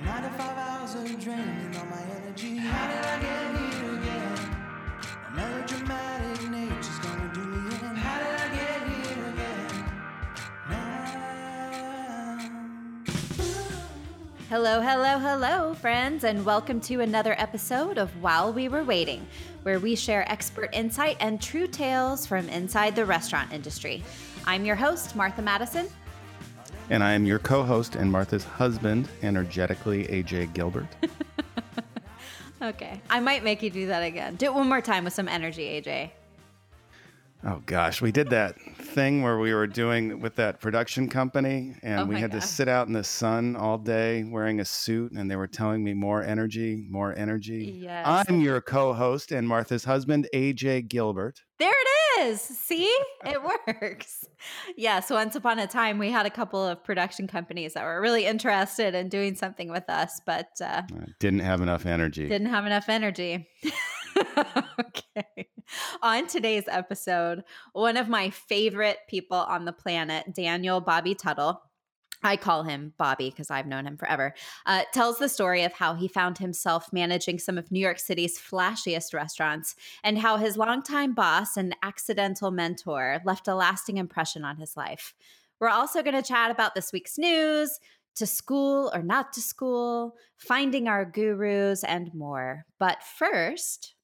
My nine to five hours are draining all my energy. How did I get here again? Nature's gonna do me in. How did I get here again? Now. Hello, hello, hello, friends, and welcome to another episode of While We Were Waiting, where we share expert insight and true tales from inside the restaurant industry. I'm your host, Martha Madison. And I am your co host and Martha's husband, energetically AJ Gilbert. Okay, I might make you do that again. Do it one more time with some energy, AJ. oh gosh, we did that thing where we were doing with that production company and Oh we had God. to sit out in the sun all day wearing a suit and they were telling me more energy, more energy. Yes. I'm your co host and Martha's husband, AJ Gilbert. There it is. See, it works. Yes, once upon a time, we had a couple of production companies that were really interested in doing something with us, but uh, didn't have enough energy. didn't have enough energy. okay. On today's episode, one of my favorite people on the planet, Daniel Bobby Tuttle, I call him Bobby because I've known him forever, uh, tells the story of how he found himself managing some of New York City's flashiest restaurants and how his longtime boss and accidental mentor left a lasting impression on his life. We're also going to chat about this week's news, to school or not to school, finding our gurus, and more. But first,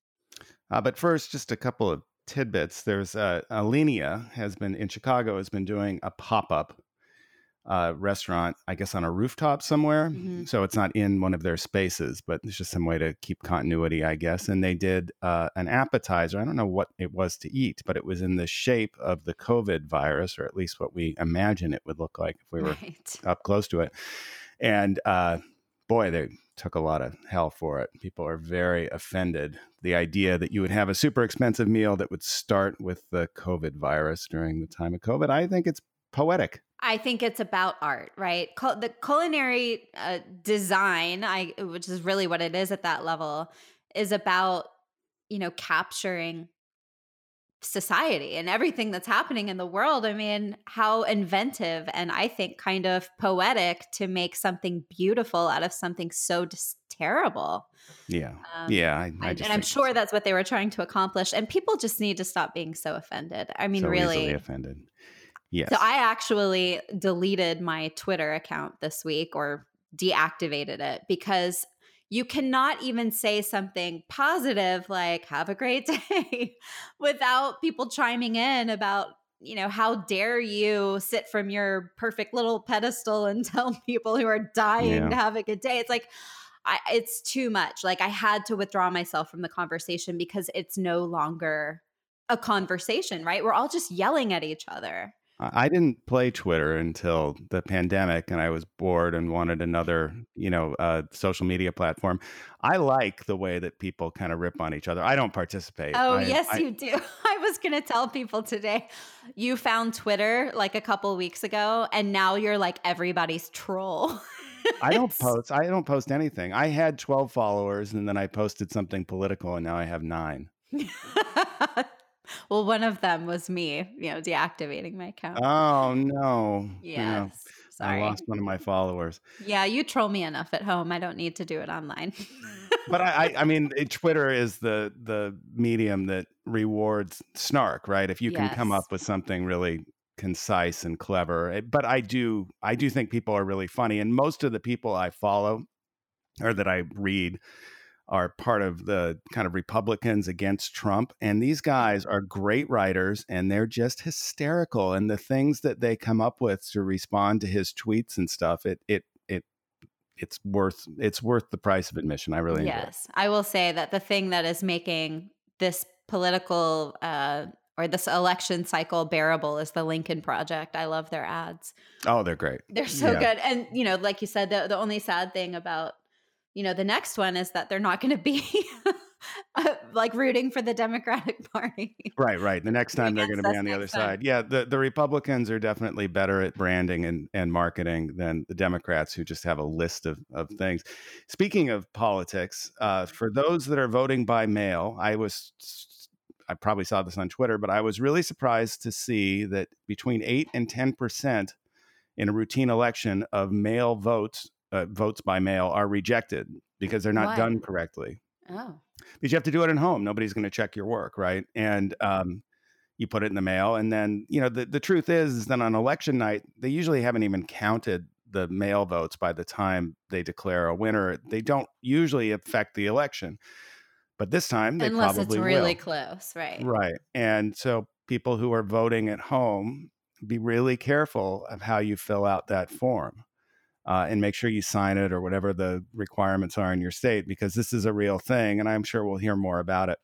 Uh, but first, just a couple of tidbits. There's uh, Alinea has been in Chicago has been doing a pop up uh, restaurant, I guess on a rooftop somewhere. Mhm. So it's not in one of their spaces, but it's just some way to keep continuity, I guess. And they did uh, an appetizer. I don't know what it was to eat, but it was in the shape of the COVID virus, or at least what we imagine it would look like if we were right. up close to it. And uh, boy, they took a lot of hell for it. People are very offended. The idea that you would have a super expensive meal that would start with the COVID virus during the time of COVID, I think it's poetic. I think it's about art, right? The culinary uh, design, I which is really what it is at that level, is about you know capturing society and everything that's happening in the world. I mean, how inventive and I think kind of poetic to make something beautiful out of something so just terrible. Yeah. Um, yeah. I, I and I'm sure that's what they were trying to accomplish. And people just need to stop being so offended. I mean, so really. offended. Yes. So I actually deleted my Twitter account this week or deactivated it because you cannot even say something positive like have a great day without people chiming in about you know how dare you sit from your perfect little pedestal and tell people who are dying Yeah. to have a good day. It's like I, it's too much. Like i had to withdraw myself from the conversation because it's no longer a conversation right? We're all just yelling at each other I didn't play Twitter until the pandemic, and I was bored and wanted another, you know, uh, social media platform. I like the way that people kind of rip on each other. I don't participate. Oh, I- yes, I- you do. I was going to tell people today you found Twitter like a couple weeks ago, and now you're like everybody's troll. I don't post. I don't post anything. I had twelve followers, and then I posted something political, and now I have nine. well, one of them was me, you know, deactivating my account. Oh no! Yeah, yes. Sorry. I lost one of my followers. Yeah, you troll me enough at home. I don't need to do it online. But I, I, I mean, it- Twitter is the the medium that rewards snark, right? If you can come up with something really concise and clever. Eh, But I do, I do think people are really funny, and most of the people I follow or that I read are part of the kind of Republicans against Trump. And these guys are great writers and they're just hysterical. And the things that they come up with to respond to his tweets and stuff, it it it it's worth it's worth the price of admission. I really yes. I will say that the thing that is making this political uh, or this election cycle bearable is the Lincoln Project. I love their ads. Oh, they're great. They're so Yeah. good. And, you know, like you said, the, the only sad thing about, you know, the next one is that they're not going to be uh, like rooting for the Democratic Party. Right, right. The next time they're going to be on the other time. side. Yeah, the, the Republicans are definitely better at branding and, and marketing than the Democrats, who just have a list of, of things. Speaking of politics, uh, for those that are voting by mail, I was, I probably saw this on Twitter, but I was really surprised to see that between 8 and 10% in a routine election of mail votes uh, votes by mail are rejected because they're not Why? done correctly. Oh. Because you have to do it at home. Nobody's going to check your work, right? And um, you put it in the mail, and then you know the the truth is, is that on election night they usually haven't even counted the mail votes by the time they declare a winner. They don't usually affect the election, but this time they Unless probably it's really will. close, right? Right. And so people who are voting at home, be really careful of how you fill out that form uh, and make sure you sign it or whatever the requirements are in your state because this is a real thing. And I'm sure we'll hear more about it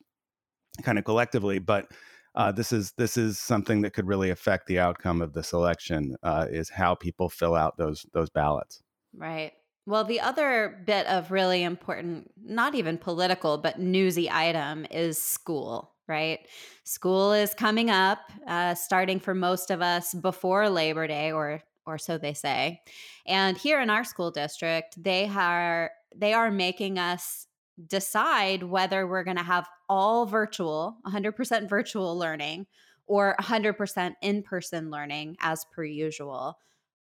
kind of collectively. But uh, this is this is something that could really affect the outcome of this election uh, is how people fill out those those ballots. Right. Well, the other bit of really important, not even political, but newsy item is school, right? School is coming up, uh, starting for most of us before Labor Day, or or so they say. And here in our school district, they are they are making us decide whether we're going to have all virtual, 100% virtual learning, or 100% in person learning as per usual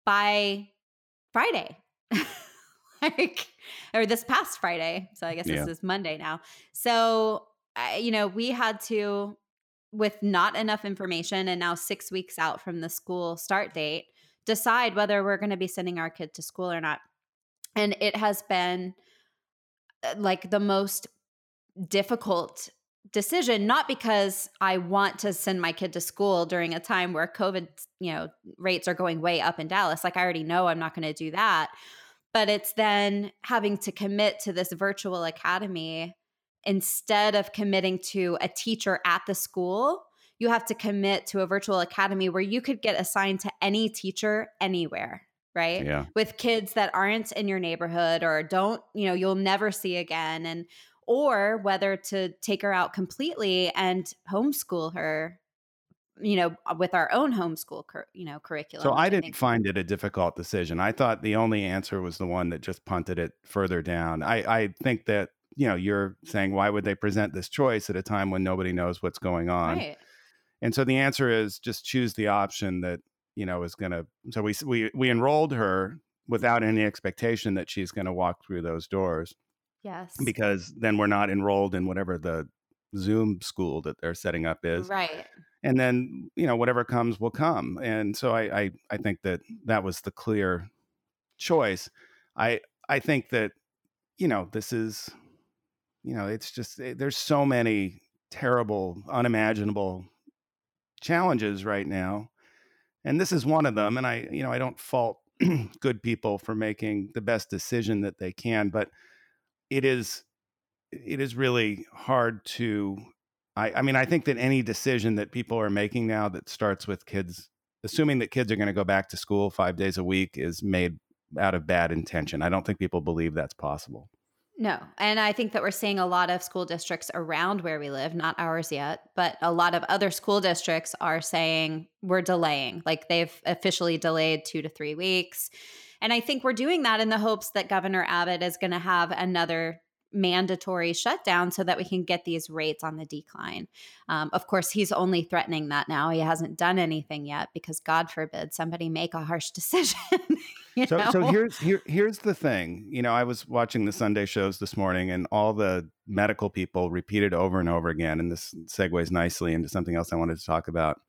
by Friday. like or this past Friday. So I guess Yeah. this is Monday now. So I, you know, we had to with not enough information and now 6 weeks out from the school start date decide whether we're going to be sending our kid to school or not. And it has been uh, like the most difficult decision not because I want to send my kid to school during a time where covid you know rates are going way up in Dallas like I already know I'm not going to do that but it's then having to commit to this virtual academy instead of committing to a teacher at the school you have to commit to a virtual academy where you could get assigned to any teacher anywhere right Yeah. with kids that aren't in your neighborhood or don't you know you'll never see again and or whether to take her out completely and homeschool her you know uh, with our own homeschool cur- you know curriculum So I didn't think- find it a difficult decision. I thought the only answer was the one that just punted it further down. I, I think that, you know, you're saying why would they present this choice at a time when nobody knows what's going on? right And so the answer is just choose the option that, you know, is going to so we we we enrolled her without any expectation that she's going to walk through those doors yes. because then we're not enrolled in whatever the Zoom school that they're setting up is. Right. And then you know whatever comes will come. And so I, I i think that that was the clear choice. I i think that you know this is you know it's just eh, there's so many terrible unimaginable challenges right now and this is one of them and i you know i don't fault good people for making the best decision that they can but it is it is really hard to I, I mean i think that any decision that people are making now that starts with kids assuming that kids are going to go back to school five days a week is made out of bad intention. I don't think people believe that's possible No. And I think that we're seeing a lot of school districts around where we live, not ours yet, but a lot of other school districts are saying we're delaying. Like they've officially delayed two to three weeks. And I think we're doing that in the hopes that Governor Abbott is going to have another mandatory shutdown so that we can get these rates on the decline. Um, of course, he's only threatening that now. He hasn't done anything yet because, God forbid, somebody make a harsh decision. so know? so here's here here's the thing you know i was watching the sunday shows this morning and all the medical people repeated over and over again and this segues nicely into something else i wanted to talk about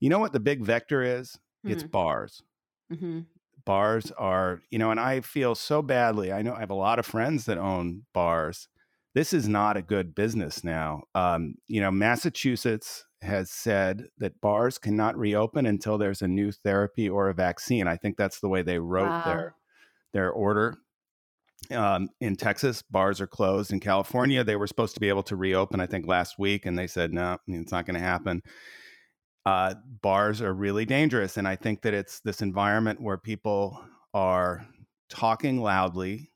you know what the big vector is it's Hmm. bars Mhm. Bars are you know and i feel so badly i know i have a lot of friends that own bars. This is not a good business now. Um, you know massachusetts has said that bars cannot reopen until there's a new therapy or a vaccine. I think that's the way they wrote Wow. their their order. Um, in texas bars are closed. In california they were supposed to be able to reopen i think last week and they said no it's not going to happen uh, bars are really dangerous. And I think that it's this environment where people are talking loudly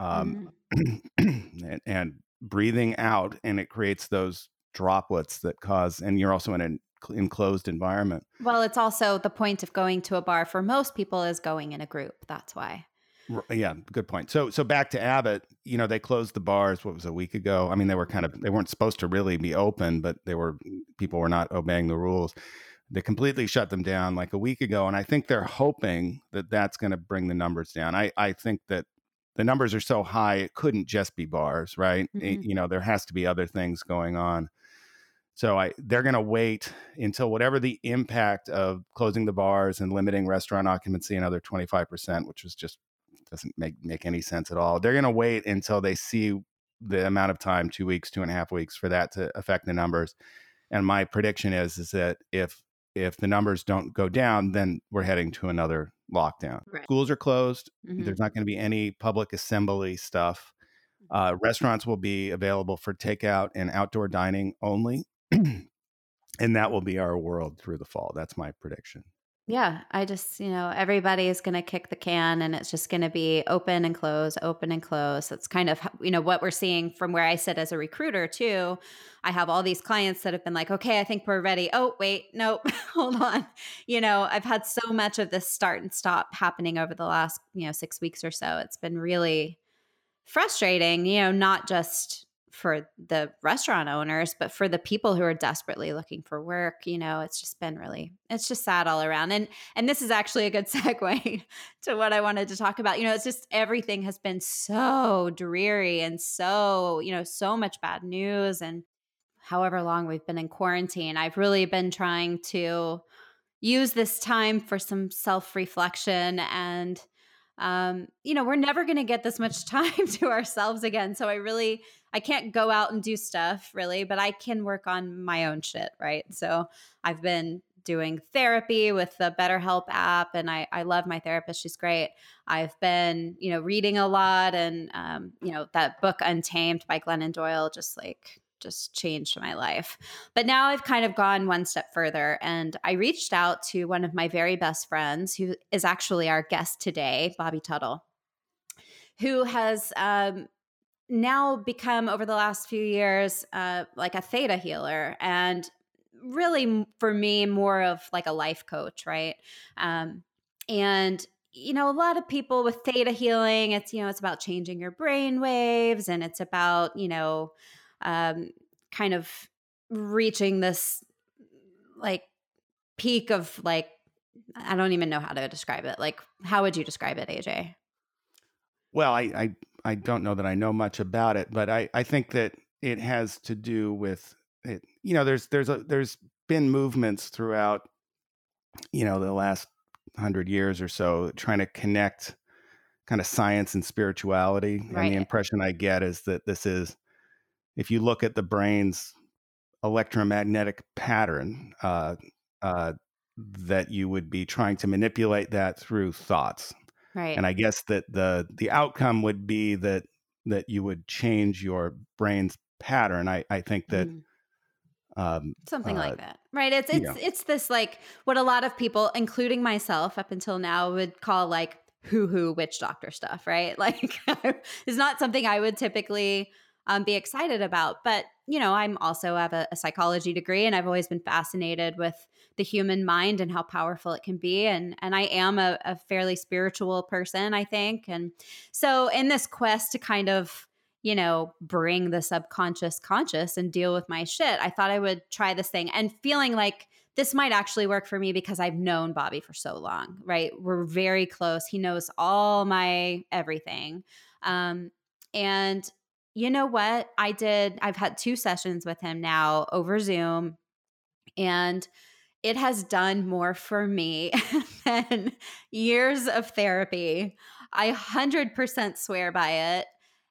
um, Mhm. and, and breathing out, and it creates those droplets that cause, and you're also in an enclosed environment. Well, it's also the point of going to a bar for most people is going in a group. That's why. Yeah, good point. So, so back to Abbott. You know, they closed the bars. What was a week ago? I mean, they were kind of they weren't supposed to really be open, but they were people were not obeying the rules. They completely shut them down like a week ago, and I think they're hoping that that's going to bring the numbers down. I I think that the numbers are so high, it couldn't just be bars, right? It- Mhm. you know, there has to be other things going on. So I they're going to wait until whatever the impact of closing the bars and limiting restaurant occupancy another 25%, which was just doesn't make make any sense at all. They're going to wait until they see the amount of time, two weeks, two and a half weeks, for that to affect the numbers. And my prediction is is that if if the numbers don't go down, then we're heading to another lockdown. Right. Schools are closed. Mhm. There's not going to be any public assembly stuff. Uh, restaurants will be available for takeout and outdoor dining only. and that will be our world through the fall. That's my prediction. Yeah, I just, you know, everybody is going to kick the can and it's just going to be open and close, open and close. That's kind of, you know, what we're seeing from where I sit as a recruiter too. I have all these clients that have been like, okay, I think we're ready. Oh, wait, nope, hold on. You know, I've had so much of this start and stop happening over the last, you know, six weeks or so. It's been really frustrating, you know, not just for the restaurant owners, but for the people who are desperately looking for work, you know, it's just been really, it's just sad all around. And and this is actually a good segue to what I wanted to talk about. You know, it's just everything has been so dreary and so, you know, so much bad news. And however long we've been in quarantine, I've really been trying to use this time for some self reflection and um, you know, we're never going to get this much time to ourselves again. So I really, I can't go out and do stuff really, but I can work on my own shit, right? So I've been doing therapy with the BetterHelp app, and I, I love my therapist. She's great. I've been, you know, reading a lot, and um, you know, that book Untamed by Glennon Doyle just like just changed my life. But now I've kind of gone one step further and I reached out to one of my very best friends who is actually our guest today, Bobby Tuttle, who has um, now become over the last few years uh, like a theta healer and really for me more of like a life coach, right? Um, and you know, a lot of people with theta healing, it's, you know, it's about changing your brain waves and it's about, you know, um, kind of reaching this like peak of like I don't even know how to describe it. Like, how would you describe it, AJ? Well, I, I I don't know that I know much about it, but I, I think that it has to do with it. You know, there's there's a there's been movements throughout, you know, the last hundred years or so trying to connect kind of science and spirituality. And the impression I get is that this is, if you look at the brain's electromagnetic pattern, uh, uh, that you would be trying to manipulate that through thoughts Right. and i guess that the the outcome would be that that you would change your brain's pattern i i think that Mhm. um something uh, like that right it's it's know. it's this like what a lot of people including myself up until now would call like hoo hoo witch doctor stuff right like it's not something i would typically um, be excited about but you know i'm also have a, a psychology degree and i've always been fascinated with the human mind and how powerful it can be and and i am a, a fairly spiritual person i think and so in this quest to kind of you know, bring the subconscious conscious and deal with my shit. I thought I would try this thing and feeling like this might actually work for me because I've known Bobby for so long, right? We're very close. He knows all my everything. Um, and you know what? I did, I've had two sessions with him now over Zoom, and it has done more for me than years of therapy. I 100% swear by it.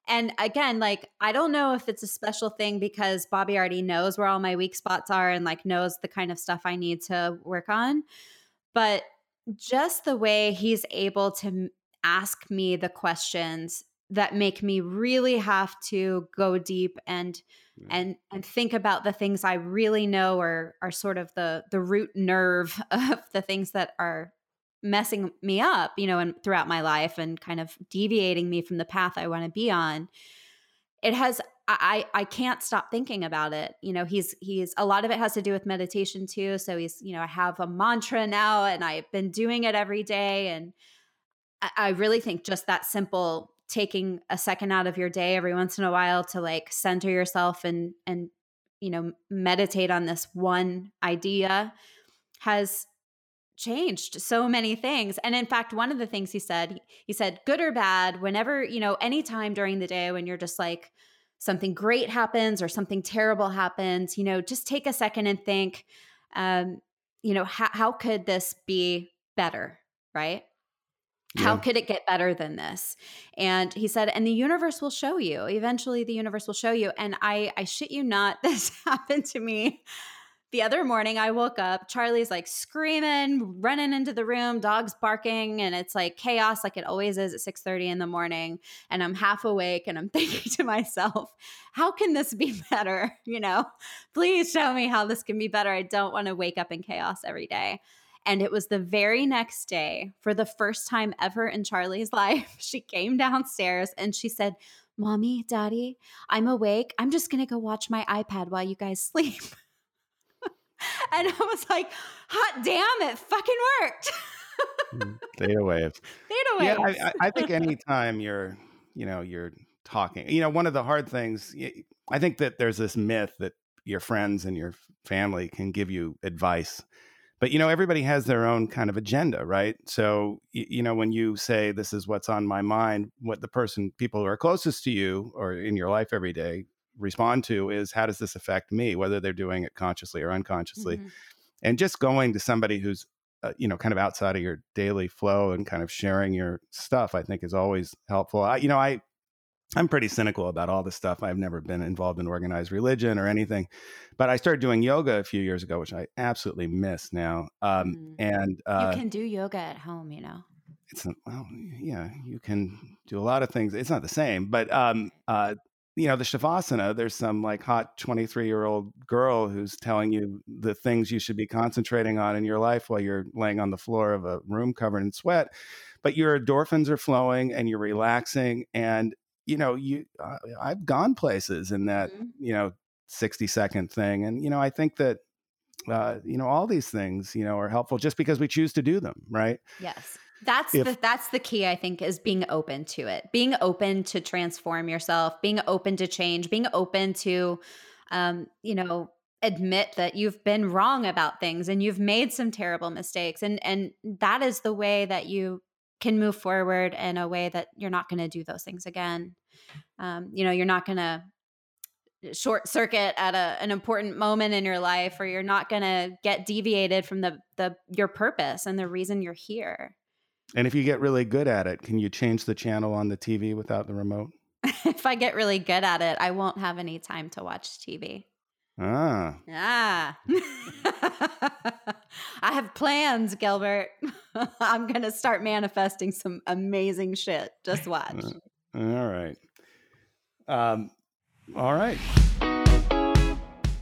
And again, like, I don't know if it's a special thing because Bobby already knows where all my weak spots are and like knows the kind of stuff I need to work on. But just the way he's able to ask me the questions that make me really have to go deep and and and think about the things I really know are are sort of the the root nerve of the things that are messing me up, you know, and throughout my life and kind of deviating me from the path I want to be on. It has I I can't stop thinking about it. You know, he's he's a lot of it has to do with meditation too. So he's, you know, I have a mantra now and I've been doing it every day. And I, I really think just that simple taking a second out of your day every once in a while to like center yourself and and you know meditate on this one idea has changed so many things. And in fact, one of the things he said, he said, good or bad, whenever, you know, anytime during the day when you're just like, something great happens or something terrible happens, you know, just take a second and think, um, you know, how, how could this be better? Right. How could it get better than this? And he said, and the universe will show you. Eventually, the universe will show you. And I, I shit you not, this happened to me the other morning I woke up, Charlie's like screaming, running into the room, dogs barking, and it's like chaos like it always is at 6 30 in the morning. And I'm half awake and I'm thinking to myself, how can this be better? You know, please show me how this can be better. I don't want to wake up in chaos every day. And it was the very next day, for the first time ever in Charlie's life, she came downstairs and she said, Mommy, Daddy, I'm awake. I'm just going to go watch my iPad while you guys sleep. and I was like, hot damn, it fucking worked. Hmm, Theta waves. Theta waves. Yeah, I, I think anytime you're, you know, you're talking, you know, one of the hard things, I think that there's this myth that your friends and your family can give you advice. But, you know, everybody has their own kind of agenda, right? So, you know, when you say, this is what's on my mind, what the person, people who are closest to you or in your life every day respond to is how does this affect me whether they're doing it consciously or unconsciously mm-hmm. and just going to somebody who's uh, you know kind of outside of your daily flow and kind of sharing your stuff i think is always helpful I, you know i i'm pretty cynical about all this stuff. I've never been involved in organized religion or anything but i started doing yoga a few years ago which i absolutely miss now um, mm-hmm. and uh, you can do yoga at home you know? It's well yeah you can do a lot of things. It's not the same but um, uh, you know the shavasana there's some like hot 23 year old girl who's telling you the things you should be concentrating on in your life while you're laying on the floor of a room covered in sweat but your endorphins are flowing and you're relaxing and you know you uh, i've gone places in that mm-hmm. you know 60 second thing and you know i think that uh, you know all these things you know are helpful just because we choose to do them right yes that's if, the that's the key I think is being open to it. Being open to transform yourself, being open to change, being open to um, you know, admit that you've been wrong about things and you've made some terrible mistakes and and that is the way that you can move forward in a way that you're not going to do those things again. Um, you know, you're not going to short circuit at a, an important moment in your life or you're not going to get deviated from the the your purpose and the reason you're here and if you get really good at it, can you change the channel on the TV without the remote? if I get really good at it, I won't have any time to watch TV. Ah. Ah. I have plans, Gilbert. I'm going to start manifesting some amazing shit. Just watch. All right. Um, all right.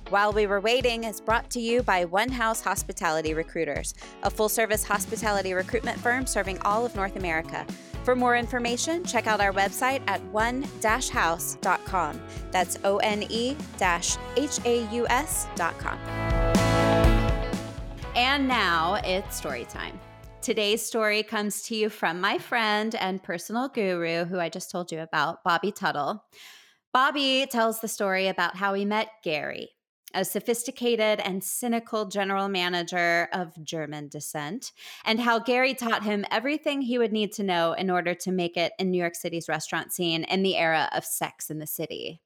While We Were Waiting is brought to you by One Haus Hospitality Recruiters, a full service hospitality recruitment firm serving all of North America. For more information, check out our website at one haus.com. That's O N E H A U S.com. And now it's story time. Today's story comes to you from my friend and personal guru, who I just told you about, Bobby Tuttle. Bobby tells the story about how he met Gary, a sophisticated and cynical general manager of German descent, and how Gary taught him everything he would need to know in order to make it in New York City's restaurant scene in the era of sex in the city.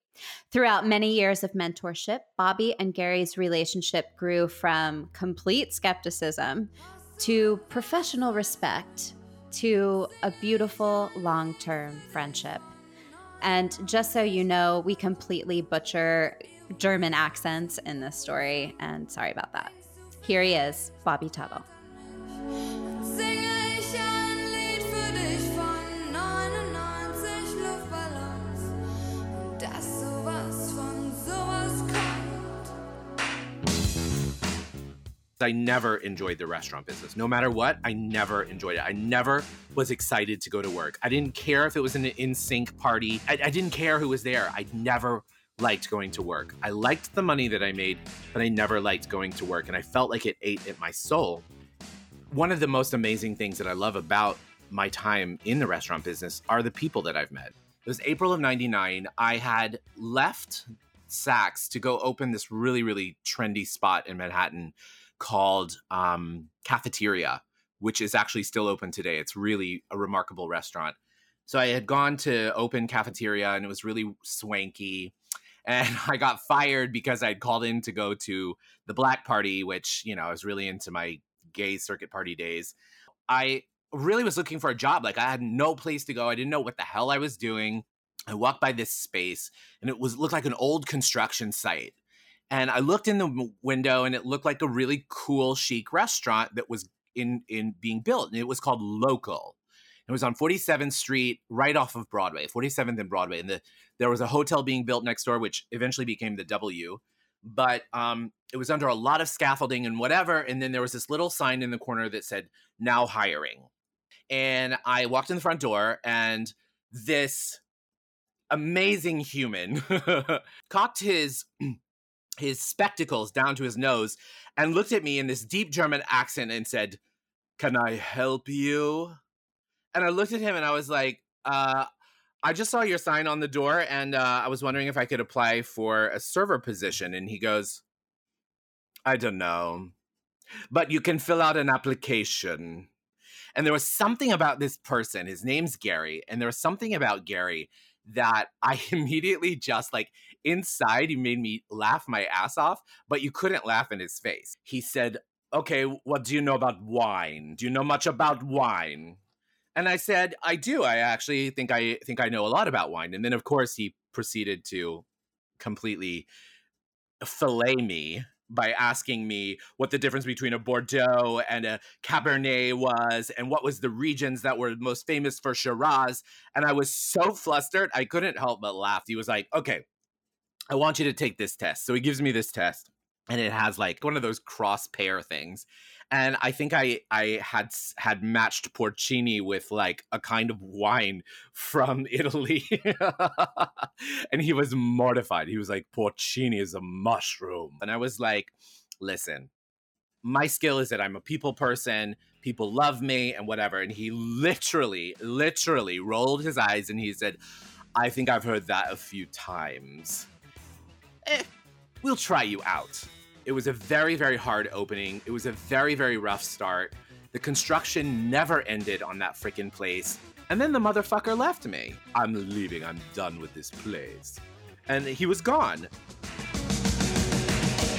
Throughout many years of mentorship, Bobby and Gary's relationship grew from complete skepticism to professional respect to a beautiful long term friendship. And just so you know, we completely butcher German accents in this story, and sorry about that. Here he is, Bobby Tuttle. I never enjoyed the restaurant business. No matter what, I never enjoyed it. I never was excited to go to work. I didn't care if it was an NSYNC party. I, I didn't care who was there. I never liked going to work. I liked the money that I made, but I never liked going to work. And I felt like it ate at my soul. One of the most amazing things that I love about my time in the restaurant business are the people that I've met. It was April of 99. I had left Saks to go open this really, really trendy spot in Manhattan called um, Cafeteria, which is actually still open today. It's really a remarkable restaurant. So I had gone to open cafeteria and it was really swanky. And I got fired because I'd called in to go to the black party, which, you know, I was really into my gay circuit party days. I really was looking for a job. Like I had no place to go. I didn't know what the hell I was doing. I walked by this space and it was looked like an old construction site. And I looked in the window and it looked like a really cool chic restaurant that was in in being built and it was called Local. It was on 47th Street, right off of Broadway, 47th and Broadway. And the, there was a hotel being built next door, which eventually became the W. But um, it was under a lot of scaffolding and whatever. And then there was this little sign in the corner that said, now hiring. And I walked in the front door, and this amazing human cocked his his spectacles down to his nose and looked at me in this deep German accent and said, "Can I help you?" And I looked at him and I was like, uh, "I just saw your sign on the door, and uh, I was wondering if I could apply for a server position." And he goes, "I don't know, but you can fill out an application." And there was something about this person. His name's Gary, and there was something about Gary that I immediately just like inside he made me laugh my ass off, but you couldn't laugh in his face. He said, "Okay, what do you know about wine? Do you know much about wine?" And I said, "I do. I actually think I think I know a lot about wine." And then of course he proceeded to completely fillet me by asking me what the difference between a Bordeaux and a Cabernet was and what was the regions that were most famous for Shiraz. And I was so flustered, I couldn't help but laugh. He was like, okay, I want you to take this test. So he gives me this test and it has like one of those cross pair things and i think i i had had matched porcini with like a kind of wine from italy. And he was mortified. He was like porcini is a mushroom. And i was like listen my skill is that i'm a people person. People love me and whatever. And he literally literally rolled his eyes and he said i think i've heard that a few times. Eh, we'll try you out it was a very, very hard opening. It was a very, very rough start. The construction never ended on that freaking place. And then the motherfucker left me. I'm leaving. I'm done with this place. And he was gone.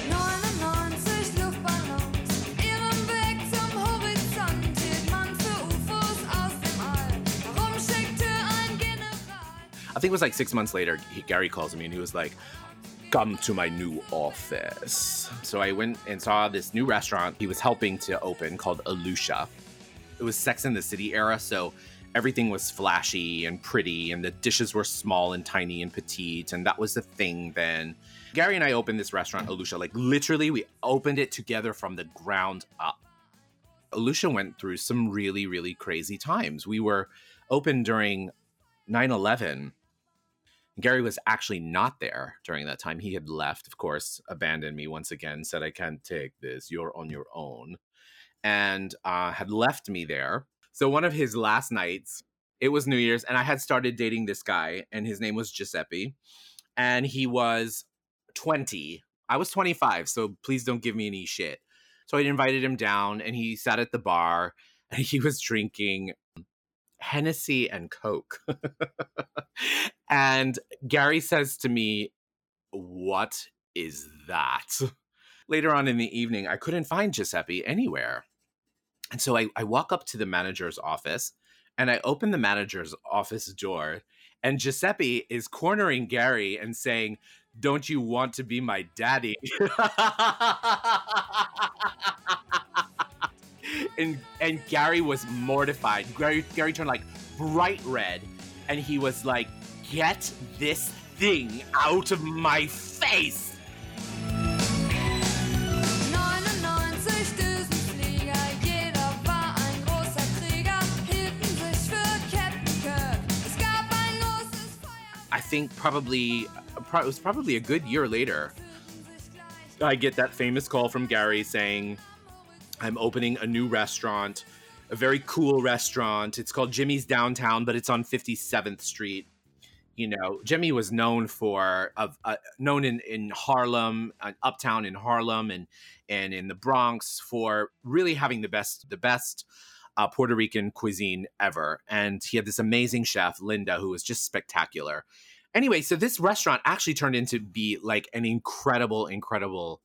99 Luftballons, ihren Weg zum Horizont hielt man für UFOs aus dem All. Warum schickte ein General? I think it was like six months later, he, Gary calls me and he was like, Come to my new office. So I went and saw this new restaurant he was helping to open called Alusha. It was Sex in the City era, so everything was flashy and pretty, and the dishes were small and tiny and petite, and that was the thing then. Gary and I opened this restaurant, Alusha. Like literally, we opened it together from the ground up. Alusha went through some really, really crazy times. We were open during 9 11. Gary was actually not there during that time. He had left, of course, abandoned me once again, said, I can't take this. You're on your own. And uh, had left me there. So one of his last nights, it was New Year's, and I had started dating this guy, and his name was Giuseppe. And he was 20. I was 25, so please don't give me any shit. So I invited him down, and he sat at the bar, and he was drinking Hennessy and Coke. and Gary says to me, What is that? Later on in the evening, I couldn't find Giuseppe anywhere. And so I, I walk up to the manager's office and I open the manager's office door, and Giuseppe is cornering Gary and saying, Don't you want to be my daddy? and and Gary was mortified. Gary Gary turned like bright red, and he was like, "Get this thing out of my face!" 99 Düsenflieger, jeder war ein großer Krieger, hielten sich für Captain Kirk. Es gab ein großes Feuer. I think probably it was probably a good year later. I get that famous call from Gary saying, "I'm opening a new restaurant, a very cool restaurant. It's called Jimmy's Downtown, but it's on 57th Street." You know, Jimmy was known for of uh, known in in Harlem, uh, uptown in Harlem, and and in the Bronx for really having the best the best uh, Puerto Rican cuisine ever. And he had this amazing chef, Linda, who was just spectacular. Anyway, so this restaurant actually turned into be like an incredible, incredible,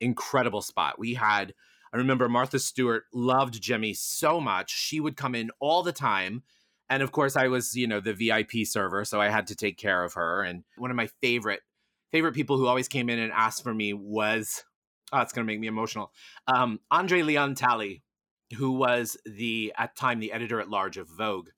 incredible spot. We had, I remember Martha Stewart loved Jimmy so much. She would come in all the time. And of course, I was, you know, the VIP server, so I had to take care of her. And one of my favorite, favorite people who always came in and asked for me was, oh, it's going to make me emotional. Um, Andre Leon Talley, who was the at time the editor at large of Vogue.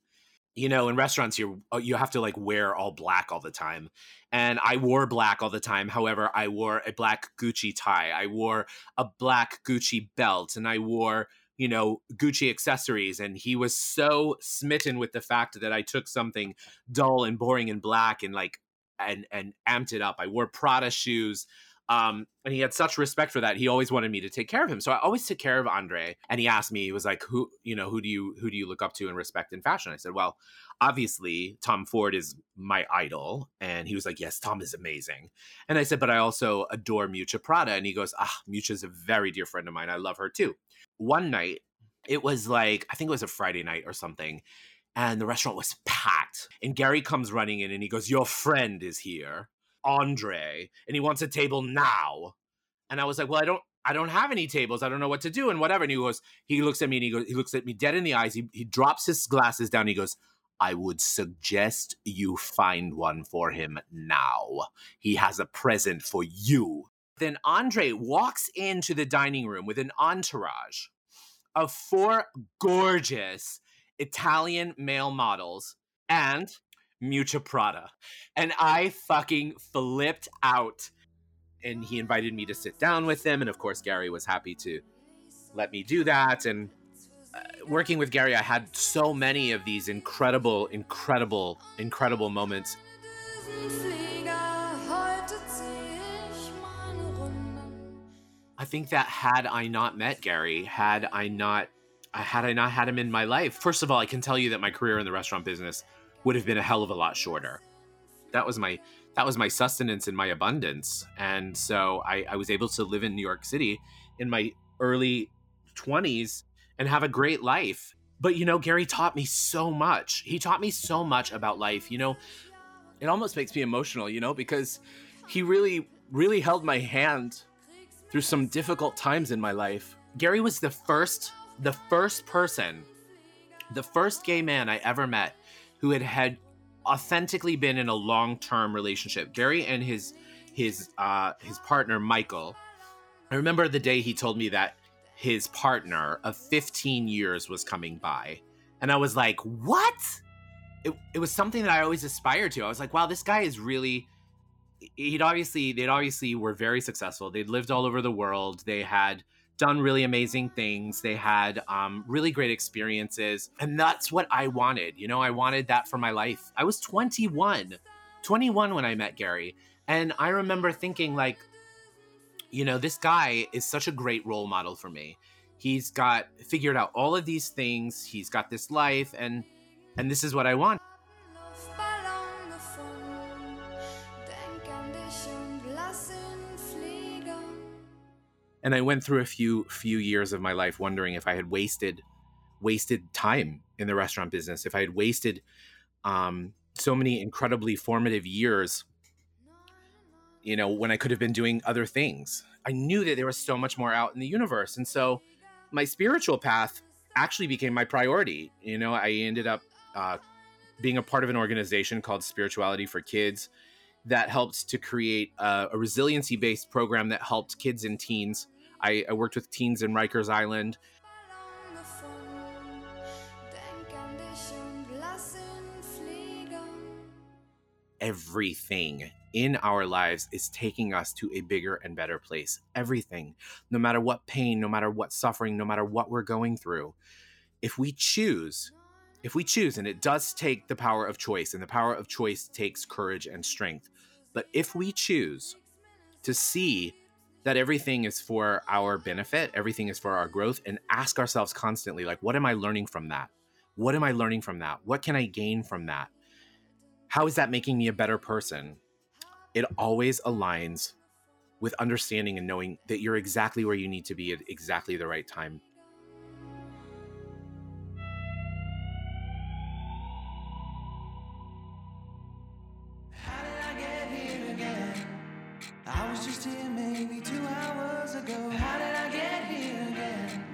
You know, in restaurants, you uh, you have to like wear all black all the time, and I wore black all the time. However, I wore a black Gucci tie, I wore a black Gucci belt, and I wore you know Gucci accessories. And he was so smitten with the fact that I took something dull and boring and black and like and and amped it up. I wore Prada shoes. Um, and he had such respect for that. He always wanted me to take care of him. So I always took care of Andre. And he asked me, he was like, who, you know, who do you, who do you look up to and respect in fashion? I said, well, obviously Tom Ford is my idol. And he was like, yes, Tom is amazing. And I said, but I also adore Miuccia Prada. And he goes, ah, Miuccia's a very dear friend of mine. I love her too. One night, it was like, I think it was a Friday night or something. And the restaurant was packed. And Gary comes running in and he goes, Your friend is here. Andre and he wants a table now. And I was like, well, I don't I don't have any tables. I don't know what to do and whatever. And he goes, he looks at me and he goes, he looks at me dead in the eyes. He, he drops his glasses down. he goes, I would suggest you find one for him now. He has a present for you. Then Andre walks into the dining room with an entourage of four gorgeous Italian male models and Miuccia Prada. And I fucking flipped out. And he invited me to sit down with him. And of course, Gary was happy to let me do that. And uh, working with Gary, I had so many of these incredible, incredible, incredible moments. I think that had I not met Gary, had I not had I not had him in my life, first of all, I can tell you that my career in the restaurant business would have been a hell of a lot shorter. That was my that was my sustenance and my abundance. And so I, I was able to live in New York City in my early 20s and have a great life. But you know, Gary taught me so much. He taught me so much about life. You know, it almost makes me emotional, you know, because he really, really held my hand through some difficult times in my life. Gary was the first, the first person, the first gay man I ever met who had had authentically been in a long-term relationship. Gary and his his uh his partner Michael. I remember the day he told me that his partner of 15 years was coming by. And I was like, "What?" It, it was something that I always aspired to. I was like, "Wow, this guy is really he'd obviously they'd obviously were very successful. They'd lived all over the world. They had done really amazing things. They had um, really great experiences. And that's what I wanted. You know, I wanted that for my life. I was 21, 21 when I met Gary. And I remember thinking, like, you know, this guy is such a great role model for me. He's got figured out all of these things. He's got this life, and and this is what I want. And I went through a few few years of my life wondering if I had wasted wasted time in the restaurant business, if I had wasted um, so many incredibly formative years, you know, when I could have been doing other things. I knew that there was so much more out in the universe, and so my spiritual path actually became my priority. You know, I ended up uh, being a part of an organization called Spirituality for Kids that helped to create a, a resiliency based program that helped kids and teens. I, I worked with teens in Rikers Island. Everything in our lives is taking us to a bigger and better place. Everything, no matter what pain, no matter what suffering, no matter what we're going through. If we choose, if we choose, and it does take the power of choice, and the power of choice takes courage and strength. But if we choose to see that everything is for our benefit, everything is for our growth, and ask ourselves constantly, like, what am I learning from that? What am I learning from that? What can I gain from that? how is that making me a better person? It always aligns with understanding and knowing that you're exactly where you need to be at exactly the right time. Maybe two hours ago. How did I get here again?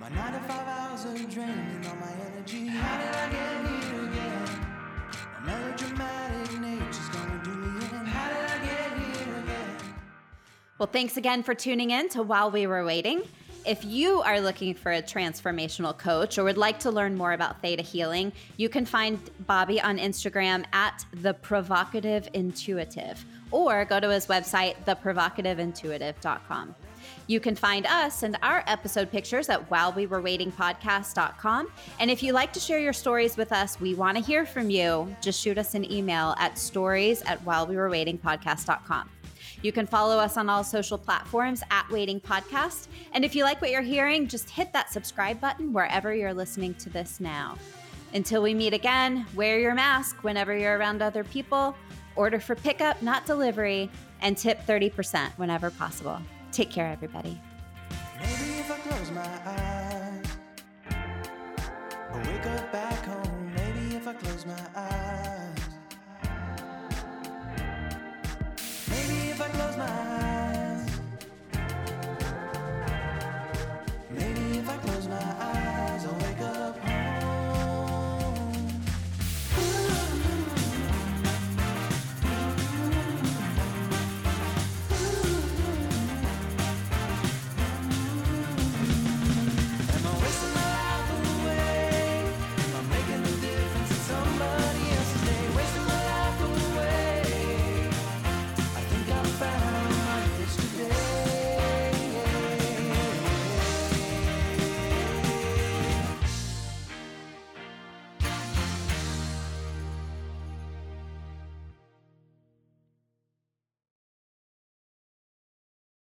My nine to five hours are draining all my energy. How did I get here again? A melodramatic nature's gonna do me in. How did I get here again? Well, thanks again for tuning in to While We Were Waiting. If you are looking for a transformational coach or would like to learn more about Theta Healing, you can find Bobby on Instagram at The Provocative Intuitive or go to his website, theprovocativeintuitive.com. You can find us and our episode pictures at whilewewerewaitingpodcast.com. And if you'd like to share your stories with us, we want to hear from you. Just shoot us an email at stories at whilewewerewaitingpodcast.com. You can follow us on all social platforms at Waiting Podcast. And if you like what you're hearing, just hit that subscribe button wherever you're listening to this now. Until we meet again, wear your mask whenever you're around other people, order for pickup, not delivery, and tip 30% whenever possible. Take care, everybody. Maybe if I close my eyes